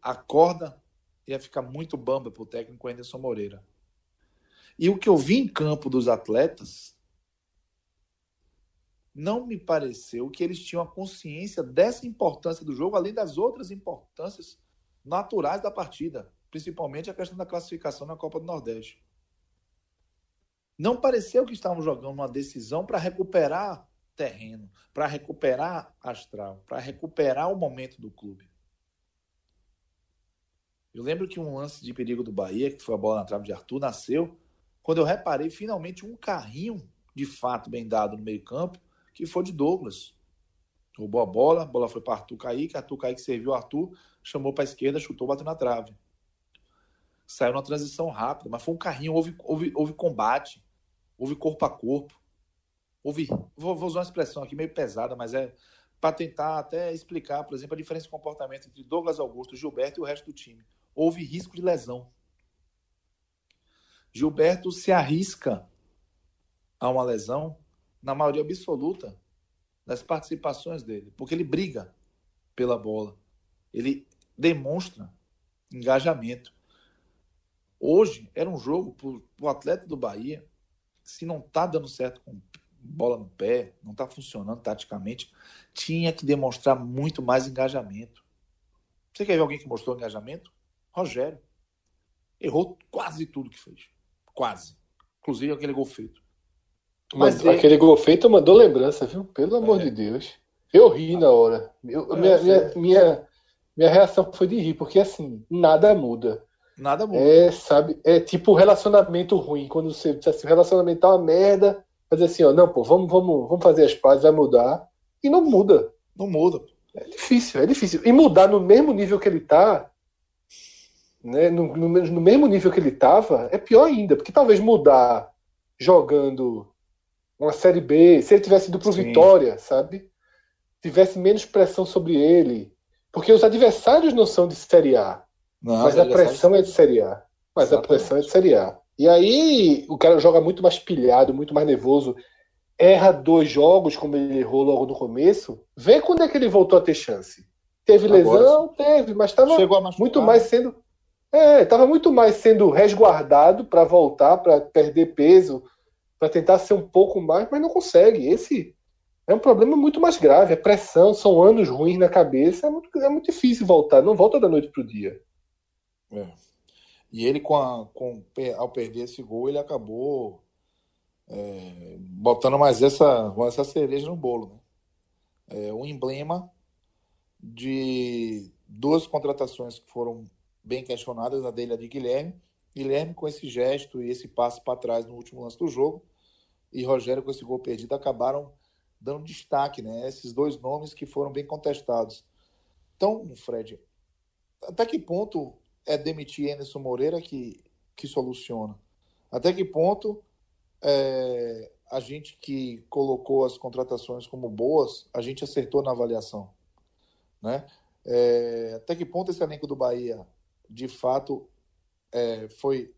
a corda ia ficar muito bamba para o técnico Anderson Moreira. E o que eu vi em campo dos atletas não me pareceu que eles tinham a consciência dessa importância do jogo, além das outras importâncias naturais da partida, principalmente a questão da classificação na Copa do Nordeste. Não pareceu que estavam jogando uma decisão para recuperar terreno, para recuperar astral, para recuperar o momento do clube. Eu lembro que um lance de perigo do Bahia, que foi a bola na trave de Arthur, nasceu quando eu reparei finalmente um carrinho de fato bem dado no meio-campo, que foi de Douglas. Roubou a bola, a bola foi para Arthur Kaique, Arthur Kaique serviu Arthur, chamou para a esquerda, chutou, bateu na trave. Saiu numa transição rápida, mas foi um carrinho, houve, houve, houve combate. Houve corpo a corpo, houve. Vou, vou usar uma expressão aqui meio pesada, mas é para tentar até explicar, por exemplo, a diferença de comportamento entre Douglas Augusto, Gilberto e o resto do time. Houve risco de lesão. Gilberto se arrisca a uma lesão na maioria absoluta das participações dele, porque ele briga pela bola, ele demonstra engajamento. Hoje era um jogo para o atleta do Bahia, se não está dando certo com bola no pé, não está funcionando taticamente, tinha que demonstrar muito mais engajamento. Você quer ver alguém que mostrou engajamento? Rogério. Errou quase tudo que fez. Quase. Inclusive aquele gol feito. Mas, Mas aquele gol feito mandou lembrança, viu? Pelo amor é. de Deus. Eu ri na hora. Eu, é, minha, minha, minha, minha reação foi de rir, porque assim, nada muda. Nada muda. É, sabe, é tipo relacionamento ruim. Quando você assim, o relacionamento tá uma merda, fazer assim, ó, não, pô, vamos, vamos, vamos fazer as pazes, vai mudar. E não muda. Não muda. É difícil, é difícil. E mudar no mesmo nível que ele tá, né, no, no, no mesmo nível que ele tava, é pior ainda, porque talvez mudar jogando uma série B, se ele tivesse ido pro Sim. Vitória, sabe? Tivesse menos pressão sobre ele. Porque os adversários não são de Série A. Não, mas a pressão é de Série A. Mas Exatamente. a pressão é de Série A. E aí o cara joga muito mais pilhado, muito mais nervoso. Erra dois jogos, como ele errou logo no começo. Vê quando é que ele voltou a ter chance. Teve Agora, lesão? Teve, mas estava muito mais sendo. É, estava muito mais sendo resguardado para voltar, para perder peso, para tentar ser um pouco mais, mas não consegue. Esse é um problema muito mais grave. É pressão, são anos ruins na cabeça. É muito, é muito difícil voltar. Não volta da noite para o dia. É. E ele, com, a, com ao perder esse gol, ele acabou é, botando mais essa, essa cereja no bolo. Né? É um emblema de duas contratações que foram bem questionadas, a dele e a de Guilherme. Guilherme com esse gesto e esse passo para trás no último lance do jogo, e Rogério com esse gol perdido acabaram dando destaque, né? Esses dois nomes que foram bem contestados. Então, Fred, até que ponto é demitir Anderson Moreira que, que soluciona? Até que ponto é, a gente que colocou as contratações como boas, a gente acertou na avaliação? Né? É, até que ponto esse elenco do Bahia, de fato, é, foi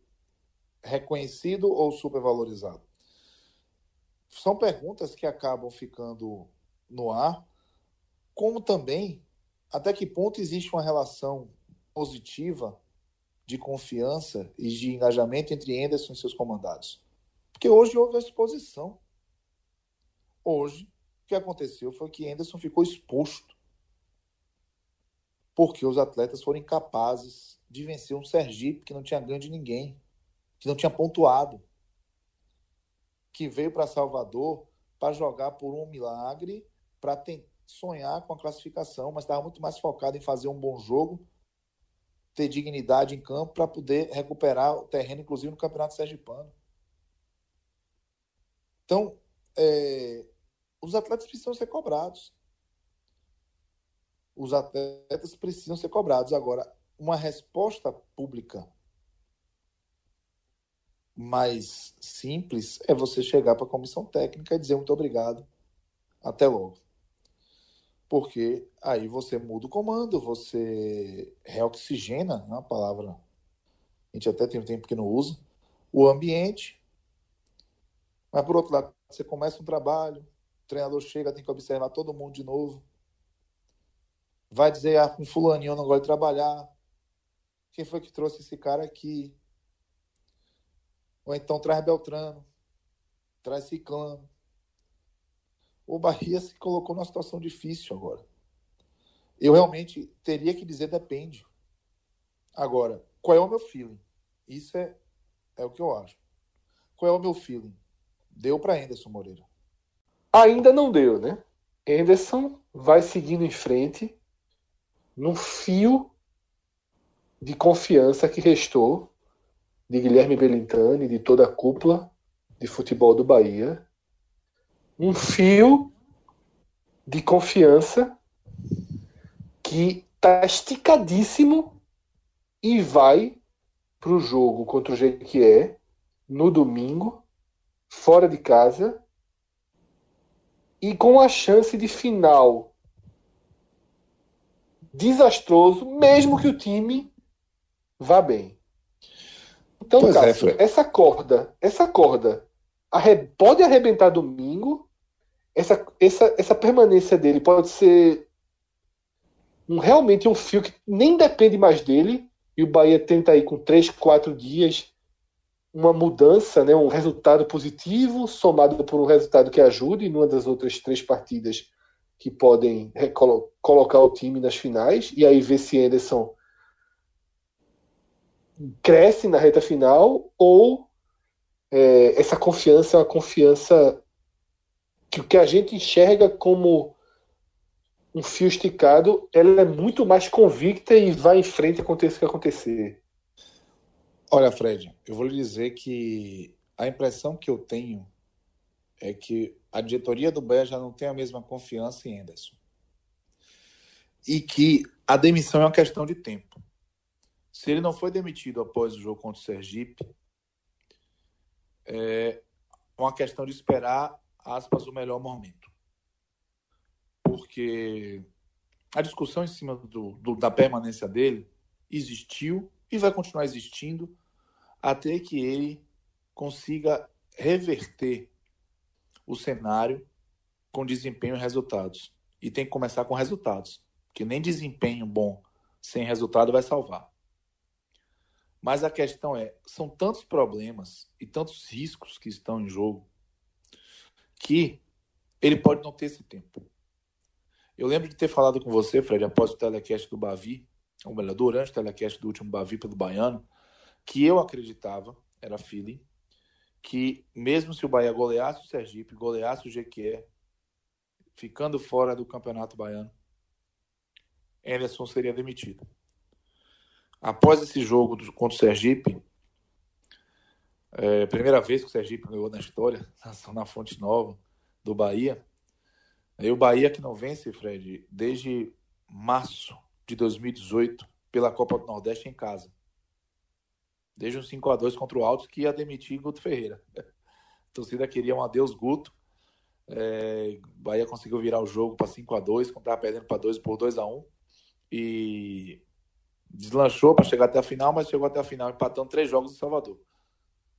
reconhecido ou supervalorizado? São perguntas que acabam ficando no ar, como também até que ponto existe uma relação positiva de confiança e de engajamento entre Anderson e seus comandados. Porque hoje houve a exposição. Hoje, o que aconteceu foi que Anderson ficou exposto. Porque os atletas foram incapazes de vencer um Sergipe que não tinha ganho de ninguém, que não tinha pontuado, que veio para Salvador para jogar por um milagre, para sonhar com a classificação, mas estava muito mais focado em fazer um bom jogo ter dignidade em campo para poder recuperar o terreno, inclusive no Campeonato Sergipano. Então, é, os atletas precisam ser cobrados. Os atletas precisam ser cobrados. Agora, uma resposta pública mais simples é você chegar para a comissão técnica e dizer muito obrigado. Até logo porque aí você muda o comando, você reoxigena, é uma palavra a gente até tem um tempo que não usa, o ambiente. Mas por outro lado, você começa um trabalho, o treinador chega, tem que observar todo mundo de novo. Vai dizer, ah, um fulaninho não gosta de trabalhar. Quem foi que trouxe esse cara aqui? Ou então traz Beltrano, traz Ciclano o Bahia se colocou numa situação difícil agora. Eu realmente teria que dizer depende. Agora, qual é o meu feeling? Isso é, é o que eu acho. Qual é o meu feeling? Deu para Anderson Moreira. Ainda não deu, né? Anderson vai seguindo em frente num fio de confiança que restou de Guilherme Belintani, de toda a cúpula de futebol do Bahia, um fio de confiança que está esticadíssimo e vai para o jogo contra o Jequié no domingo fora de casa e com a chance de final desastroso, mesmo que o time vá bem. Então, pois é, Cássio, é, essa corda, essa corda arre pode arrebentar domingo. Essa, essa, essa permanência dele pode ser um, realmente um fio que nem depende mais dele. E o Bahia tenta aí com 3, 4 dias uma mudança, né, um resultado positivo, somado por um resultado que ajude numa das outras três partidas que podem colocar o time nas finais, e aí ver se Anderson cresce na reta final ou é, essa confiança é uma confiança que o que a gente enxerga como um fio esticado, ela é muito mais convicta e vai em frente aconteça o que acontecer. Olha, Fred, eu vou lhe dizer que a impressão que eu tenho é que a diretoria do Bahia já não tem a mesma confiança em Anderson. E que a demissão é uma questão de tempo. Se ele não foi demitido após o jogo contra o Sergipe, é uma questão de esperar, aspas, o melhor momento. Porque a discussão em cima do, do, da permanência dele existiu e vai continuar existindo até que ele consiga reverter o cenário com desempenho e resultados. E tem que começar com resultados, que nem desempenho bom sem resultado vai salvar. Mas a questão é, são tantos problemas e tantos riscos que estão em jogo que ele pode não ter esse tempo. Eu lembro de ter falado com você, Fred, após o telecast do Bavi, ou melhor, durante o telecast do último Bavi pelo Baiano, que eu acreditava, era feeling, que mesmo se o Bahia goleasse o Sergipe, goleasse o Jequié, ficando fora do Campeonato Baiano, Anderson seria demitido. Após esse jogo contra o Sergipe, é, primeira vez que o Sergipe ganhou na história, na Fonte Nova do Bahia, aí o Bahia que não vence, Fred, desde março de 2018 pela Copa do Nordeste em casa. Desde um 5 a 2 contra o Altos que ia demitir Guto Ferreira. A torcida queria um adeus Guto. É, Bahia conseguiu virar o jogo para 5 a 2 quando estava perdendo para 2 por 2 a 1 e deslanchou para chegar até a final, mas chegou até a final empatando três jogos em Salvador.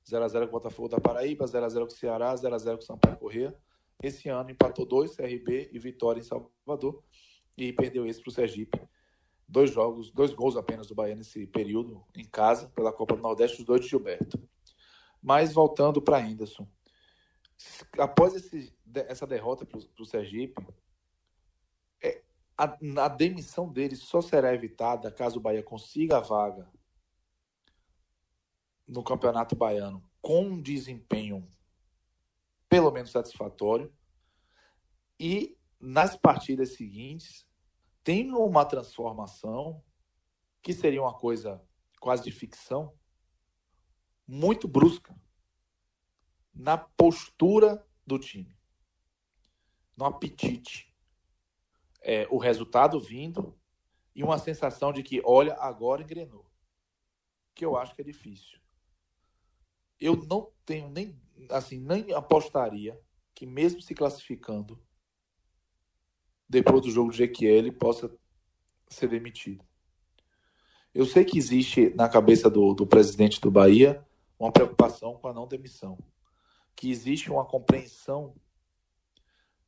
0x0 com o Botafogo da Paraíba, 0x0 com o Ceará, 0x0 com o Sampaio Corrêa. Esse ano empatou dois CRB e Vitória em Salvador e perdeu esse para o Sergipe dois jogos, dois gols apenas do Bahia nesse período em casa pela Copa do Nordeste, os dois de Gilberto. Mas voltando para Anderson, após esse, essa derrota para o Sergipe, é, a, a demissão dele só será evitada caso o Bahia consiga a vaga no Campeonato Baiano com um desempenho pelo menos satisfatório e nas partidas seguintes tem uma transformação que seria uma coisa quase de ficção, muito brusca na postura do time, no apetite. É, o resultado vindo e uma sensação de que, olha, agora engrenou. Que eu acho que é difícil. Eu não tenho nem, assim, nem apostaria que mesmo se classificando, depois do jogo de Equiel possa ser demitido. Eu sei que existe na cabeça do, do presidente do Bahia uma preocupação com a não demissão, que existe uma compreensão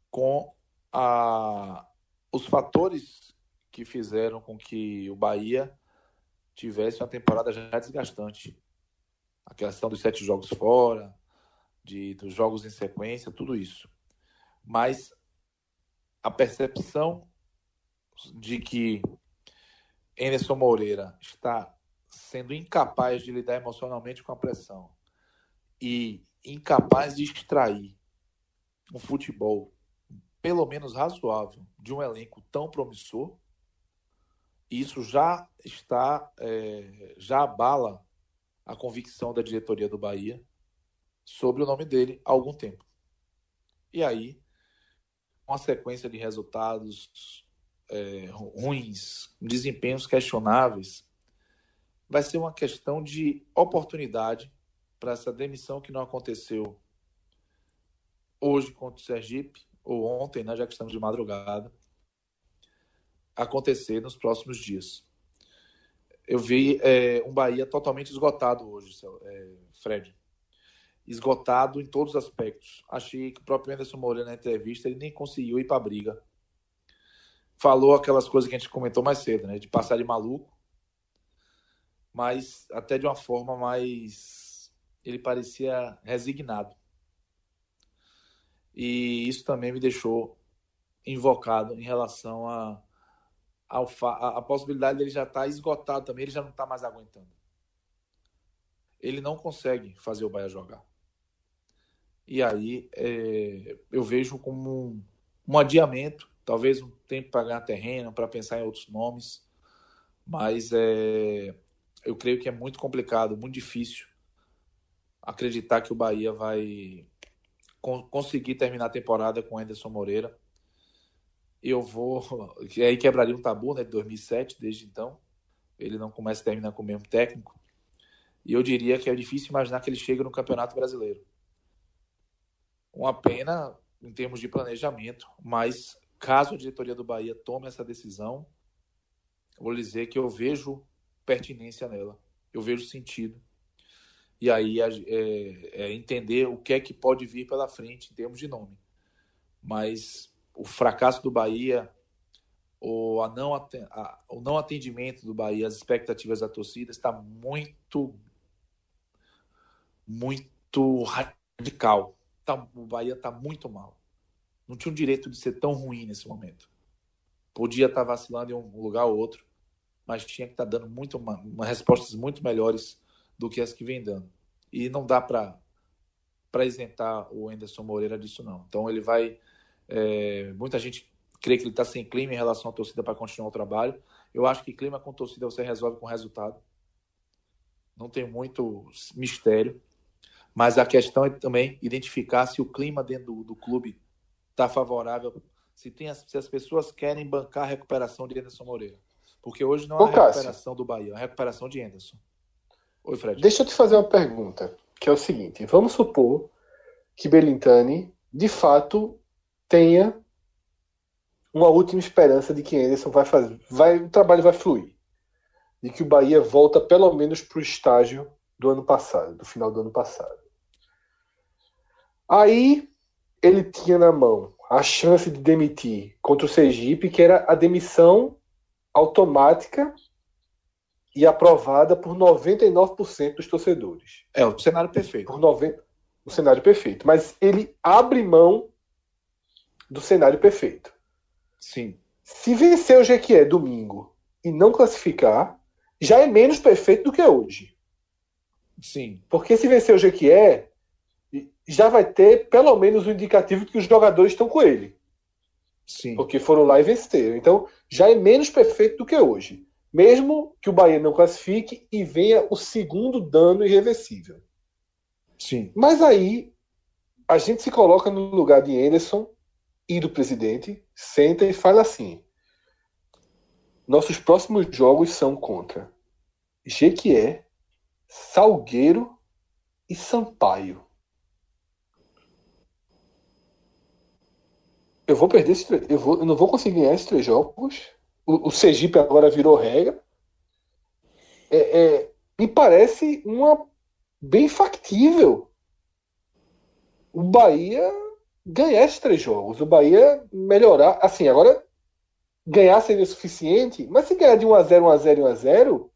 com a, os fatores que fizeram com que o Bahia tivesse uma temporada já desgastante. A questão dos sete jogos fora, de, dos jogos em sequência, tudo isso. Mas a percepção de que Anderson Moreira está sendo incapaz de lidar emocionalmente com a pressão e incapaz de extrair um futebol pelo menos razoável de um elenco tão promissor, isso já está é, já abala a convicção da diretoria do Bahia sobre o nome dele há algum tempo. E aí uma sequência de resultados é, ruins, desempenhos questionáveis, vai ser uma questão de oportunidade para essa demissão que não aconteceu hoje contra o Sergipe, ou ontem, né, já que estamos de madrugada, acontecer nos próximos dias. Eu vi é, um Bahia totalmente esgotado hoje, é, Fred. Esgotado em todos os aspectos. Achei que o próprio Anderson Moreira na entrevista ele nem conseguiu ir para a briga. Falou aquelas coisas que a gente comentou mais cedo, né? De passar de maluco, mas até de uma forma mais. Ele parecia resignado. E isso também me deixou invocado em relação a a, a possibilidade dele já estar tá esgotado também, ele já não está mais aguentando. Ele não consegue fazer o Bahia jogar. E aí é, eu vejo como um, um adiamento, talvez um tempo para ganhar terreno, para pensar em outros nomes, mas é, eu creio que é muito complicado, muito difícil acreditar que o Bahia vai conseguir terminar a temporada com Anderson Moreira eu vou. Que aí quebraria um tabu né, de 2007, desde então. Ele não começa e termina com o mesmo técnico. E eu diria que é difícil imaginar que ele chega no Campeonato Brasileiro. Uma pena em termos de planejamento, mas caso a diretoria do Bahia tome essa decisão, vou dizer que eu vejo pertinência nela, eu vejo sentido. E aí é, é entender o que é que pode vir pela frente em termos de nome. Mas o fracasso do Bahia, o, a não, a, o não atendimento do Bahia, as expectativas da torcida está muito, muito radical. Tá, o Bahia está muito mal. Não tinha o direito de ser tão ruim nesse momento. Podia estar tá vacilando em um lugar ou outro, mas tinha que estar tá dando muito uma, uma, respostas muito melhores do que as que vem dando. E não dá para isentar o Anderson Moreira disso não. Então ele vai é, muita gente crê que ele está sem clima em relação à torcida para continuar o trabalho. Eu acho que clima com torcida você resolve com resultado. Não tem muito mistério. Mas a questão é também identificar se o clima dentro do, do clube está favorável, se, tem as, se as pessoas querem bancar a recuperação de Anderson Moreira. Porque hoje não é a recuperação do Bahia, é a recuperação de Anderson. Oi, Fred. Deixa eu te fazer uma pergunta, que é o seguinte: vamos supor que Belintani, de fato, tenha uma última esperança de que Anderson vai fazer, vai, o trabalho vai fluir, de que o Bahia volta pelo menos para o estágio do ano passado, do final do ano passado. Aí ele tinha na mão a chance de demitir contra o Sergipe, que era a demissão automática e aprovada por 99% dos torcedores. É o cenário perfeito. Por 90, o cenário perfeito. Mas ele abre mão do cenário perfeito. Sim. Se vencer o Jequié domingo e não classificar, já é menos perfeito do que é hoje. Sim. Porque se vencer o Jequié, já vai ter pelo menos o um indicativo de que os jogadores estão com ele. Sim. Porque foram lá e venceram. Então, já é menos perfeito do que hoje. Mesmo que o Bahia não classifique e venha o segundo dano irreversível. Sim. Mas aí, a gente se coloca no lugar de Anderson e do presidente senta e fala assim: nossos próximos jogos são contra Jequié, Salgueiro e Sampaio. Eu vou perder esse, eu, vou, eu não vou conseguir ganhar esses três jogos. O, o Sergipe agora virou regra. É, é, me parece uma bem factível. O Bahia ganhar esses três jogos. O Bahia melhorar. Assim, agora ganhar seria suficiente, mas se ganhar de 1x0, 1x0 e 1x0,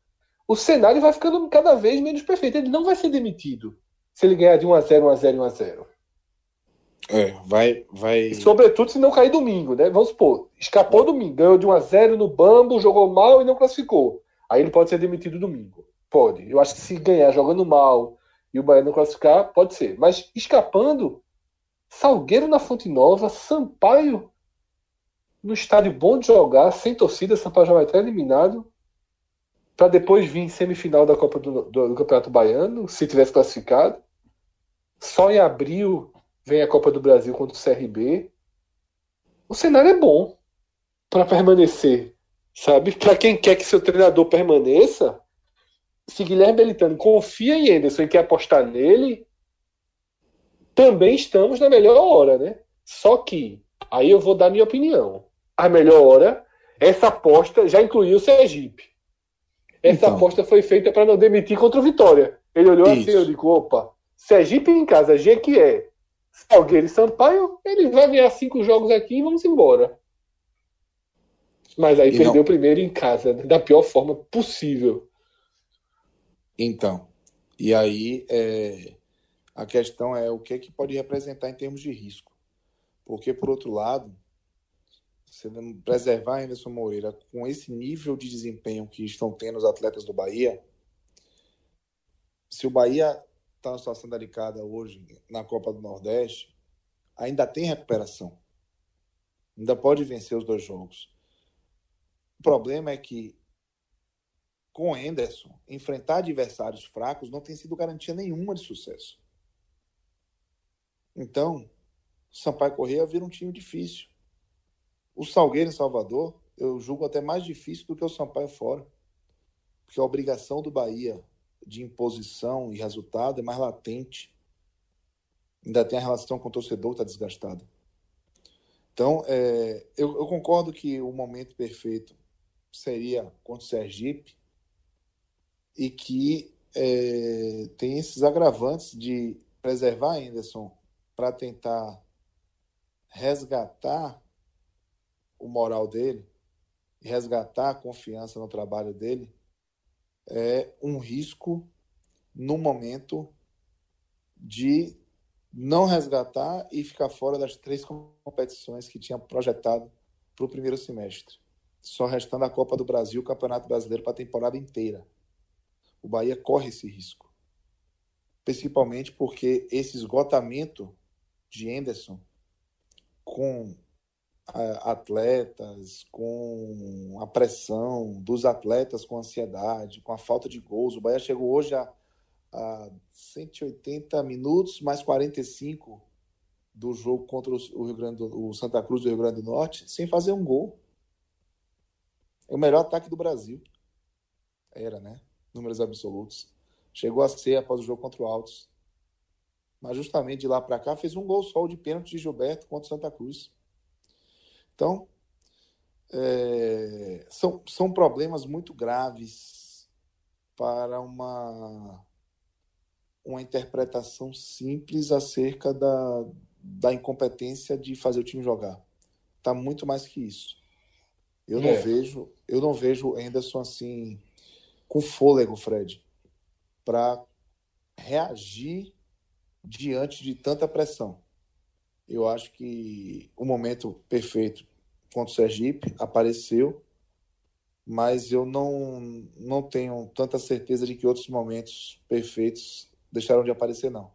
o cenário vai ficando cada vez menos perfeito. Ele não vai ser demitido se ele ganhar de 1x0, 1x0 e 1x0. É, vai, vai. E sobretudo se não cair domingo, né? Vamos supor, escapou é. domingo, ganhou de 1x0 no Bambo, jogou mal e não classificou. Aí ele pode ser demitido domingo. Pode. Eu acho que se ganhar jogando mal e o Bahia não classificar, pode ser. Mas escapando, Salgueiro na Fonte Nova, Sampaio no estádio bom de jogar, sem torcida, Sampaio já vai estar eliminado. Para depois vir em semifinal da Copa do, do, do, Campeonato Baiano, se tivesse classificado. Só em abril vem a Copa do Brasil contra o CRB. O cenário é bom para permanecer, sabe? Para quem quer que seu treinador permaneça, se Guilherme Belitano confia em Anderson e quer apostar nele, também estamos na melhor hora, né? Só que, aí eu vou dar minha opinião. A melhor hora, essa aposta já incluiu o Sergipe. Essa então. aposta foi feita para não demitir contra o Vitória. Ele olhou Isso. assim, eu digo, opa, Sergipe em casa, G que é, Salgueiro e Sampaio, ele vai ganhar cinco jogos aqui e vamos embora. Mas aí e perdeu não... primeiro em casa, da pior forma possível. Então, e aí é, a questão é o que, é que pode representar em termos de risco. Porque, por outro lado, você preservar Anderson Moreira com esse nível de desempenho que estão tendo os atletas do Bahia, se o Bahia está numa situação delicada hoje na Copa do Nordeste, ainda tem recuperação. Ainda pode vencer os dois jogos. O problema é que com Anderson, enfrentar adversários fracos não tem sido garantia nenhuma de sucesso. Então, Sampaio Correia vira um time difícil. O Salgueiro em Salvador, eu julgo até mais difícil do que o Sampaio fora. Porque a obrigação do Bahia de imposição e resultado é mais latente. Ainda tem a relação com o torcedor que está desgastada. Então, é, eu, eu, concordo que o momento perfeito seria contra o Sergipe e que é, tem esses agravantes de preservar Anderson para tentar resgatar o moral dele, resgatar a confiança no trabalho dele, é um risco no momento de não resgatar e ficar fora das três competições que tinha projetado para o primeiro semestre. Só restando a Copa do Brasil o Campeonato Brasileiro para a temporada inteira. O Bahia corre esse risco. Principalmente porque esse esgotamento de Henderson com atletas, com a pressão dos atletas, com a ansiedade, com a falta de gols. O Bahia chegou hoje a, a 180 minutos mais 45 do jogo contra o, Rio Grande do, o Santa Cruz do Rio Grande do Norte sem fazer um gol. É o melhor ataque do Brasil. Era, né? Números absolutos. Chegou a ser após o jogo contra o Altos. Mas justamente de lá para cá fez um gol só de pênalti de Gilberto contra Santa Cruz. Então, é, são, são problemas muito graves para uma, uma interpretação simples acerca da, da incompetência de fazer o time jogar. Está muito mais que isso. Eu não é. vejo, eu não vejo Anderson assim com fôlego, Fred, para reagir diante de tanta pressão. Eu acho que o momento perfeito contra o Sergipe apareceu, mas eu não, não tenho tanta certeza de que outros momentos perfeitos deixaram de aparecer, não.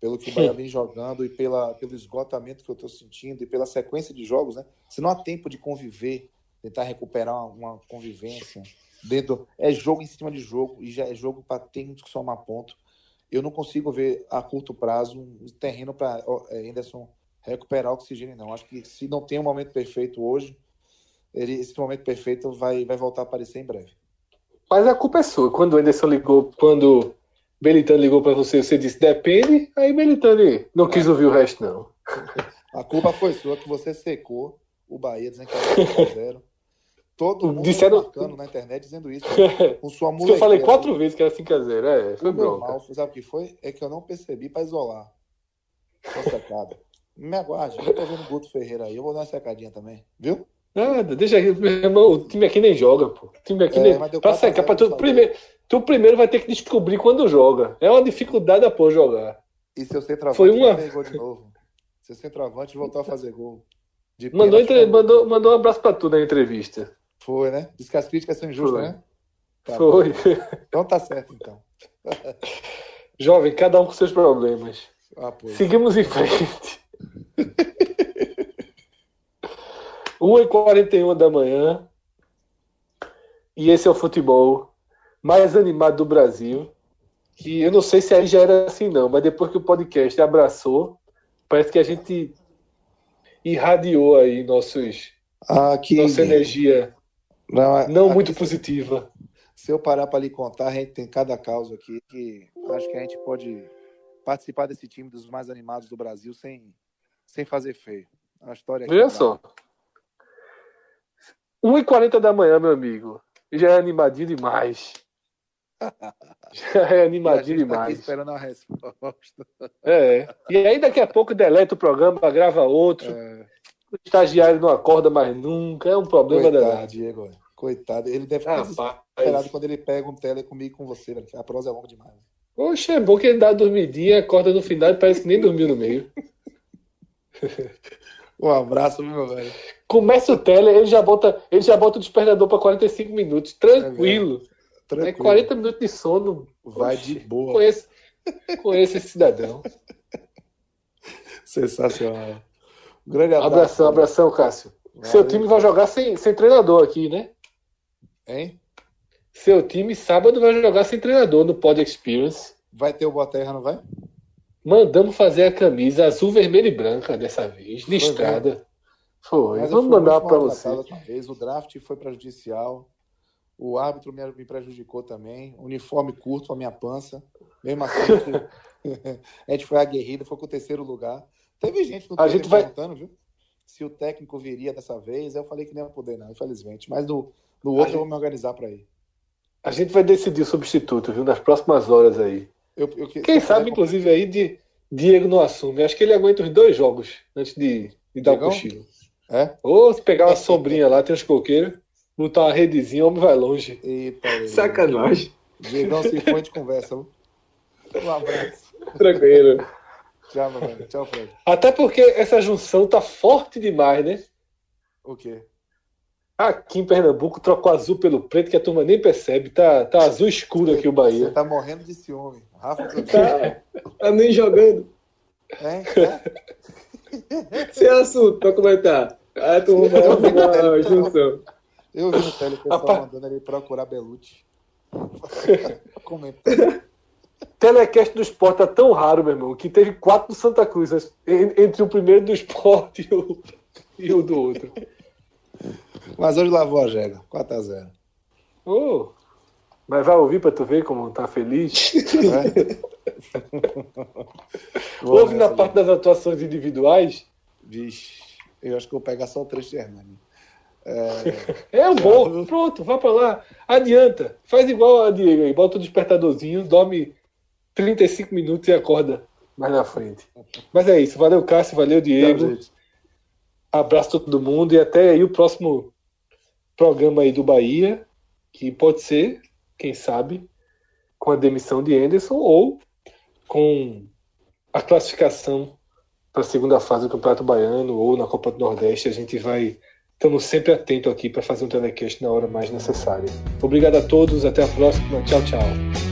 Pelo que o Bahia vem jogando e pela, pelo esgotamento que eu estou sentindo e pela sequência de jogos, né? Se não há tempo de conviver, tentar recuperar uma, convivência dentro. É jogo em cima de jogo e já é jogo para ter que somar ponto eu não consigo ver a curto prazo um terreno para é, Henderson recuperar oxigênio, não. Acho que se não tem um momento perfeito hoje, ele, esse momento perfeito vai, vai voltar a aparecer em breve. Mas a culpa é sua. Quando o Anderson ligou, quando Belitani ligou para você, você disse depende, aí Belitani não quis ouvir o resto, não. A culpa foi sua que você secou o Bahia dizendo que era 0 Todo mundo Disseram... marcando na internet dizendo isso. Com sua Eu falei quatro vezes que era 5x0. É, foi bronca. Normal, sabe o que foi? É que eu não percebi para isolar. Só secada. Me aguarde, eu tô vendo o Guto Ferreira aí. Eu vou dar uma secadinha também. Viu? Nada, deixa aqui. Meu irmão, o time aqui nem joga, pô. O time aqui é, nem. Pra secar, pra tu, primeiro, tu primeiro vai ter que descobrir quando joga. É uma dificuldade após jogar. E seu centroavante foi uma... gol de novo. Seu centroavante voltou a fazer gol. Mandou, entre... mandou, mandou um abraço pra tu na entrevista. Foi, né? Diz que as críticas são injustas, Foi. né? Tá Foi. Bom. Então tá certo, então. Jovem, cada um com seus problemas. Ah, Seguimos em frente. 1h41 da manhã. E esse é o futebol mais animado do Brasil. Que eu não sei se aí já era assim, não, mas depois que o podcast abraçou, parece que a gente irradiou aí nossos, ah, que... nossa energia não, é, não muito positiva. Se eu parar para lhe contar, a gente tem cada causa aqui que acho que a gente pode participar desse time dos mais animados do Brasil sem, sem fazer feio. É uma história Veja só. 1h40 da manhã, meu amigo. Já é animadinho demais. Já é animadinho demais. Tá esperando a resposta. É. E aí daqui a pouco deleta o programa, grava outro. É. O estagiário não acorda mais nunca. É um problema Coitado, danado. Diego. Coitado. Ele deve ficar desesperado quando ele pega um tele comigo com você, velho. A prosa é longa demais. Poxa, é bom que ele dá dormidinha, acorda no final e parece que nem dormiu no meio. Um abraço, meu velho. Começa o tele, ele já bota, ele já bota o despertador para 45 minutos, tranquilo. É, tranquilo. É 40 minutos de sono. Vai Oxi, de boa. Conheço, conheço esse cidadão. Sensacional. Um grande abraço. Abração, abração, Cássio. Valeu. Seu time vai jogar sem, sem treinador aqui, né? Hein? Seu time sábado vai jogar sem treinador no Pod Experience. Vai ter o Boa Terra, não vai? Mandamos fazer a camisa azul, vermelha e branca dessa vez, listrada. Foi. Mas Vamos mandar para você. Vez. O draft foi prejudicial. O árbitro me, me prejudicou também. Uniforme curto a minha pança. Mesmo assim, a gente foi aguerrido, foi com o terceiro lugar. Teve gente no a gente vai... perguntando, viu? Se o técnico viria dessa vez. Eu falei que nem ia poder, não, infelizmente. Mas no, no outro gente... eu vou me organizar para ir. A gente vai decidir o substituto, viu? Nas próximas horas aí. Eu, eu, Quem sabe, inclusive, aí, de Diego não assume. Acho que ele aguenta os dois jogos antes de, de dar o cochilo. É? Ou se pegar uma sombrinha lá, tem uns coqueiros, botar uma redezinha, o homem vai longe. Eita, Sacanagem. Diegão, se a gente conversa. Um abraço. Tranquilo. Tchau, meu Tchau, Fred. Até porque essa junção tá forte demais, né? O quê? Aqui em Pernambuco trocou azul pelo preto que a turma nem percebe. Tá, tá azul escuro aqui o Bahia. Você tá morrendo de ciúme. Rafa, tá, tá nem jogando. É? é? Sem assunto pra comentar. A turma vai uma junção. Eu vi no tele o pessoal mandando ele procurar Belucci. Comentando. Telecast do esporte é tão raro, meu irmão, que teve quatro do Santa Cruz, entre o primeiro do esporte e o, e o do outro. Mas hoje lavou a jega, 4x0. Oh, mas vai ouvir para tu ver como tá feliz? Ouve na parte das atuações individuais? Vixe, eu acho que vou pegar só o trecho de Hernani. É, é bom, pronto, vá para lá. Adianta, faz igual a Diego aí, bota o despertadorzinho, dorme 35 minutos e acorda mais na frente. Mas é isso, valeu Cássio, valeu Diego. Abraço a todo mundo e até aí o próximo programa aí do Bahia, que pode ser, quem sabe, com a demissão de Anderson ou com a classificação para a segunda fase do Campeonato Baiano ou na Copa do Nordeste. A gente vai estamos sempre atento aqui para fazer um telecast na hora mais necessária. Obrigado a todos, até a próxima. Tchau, tchau.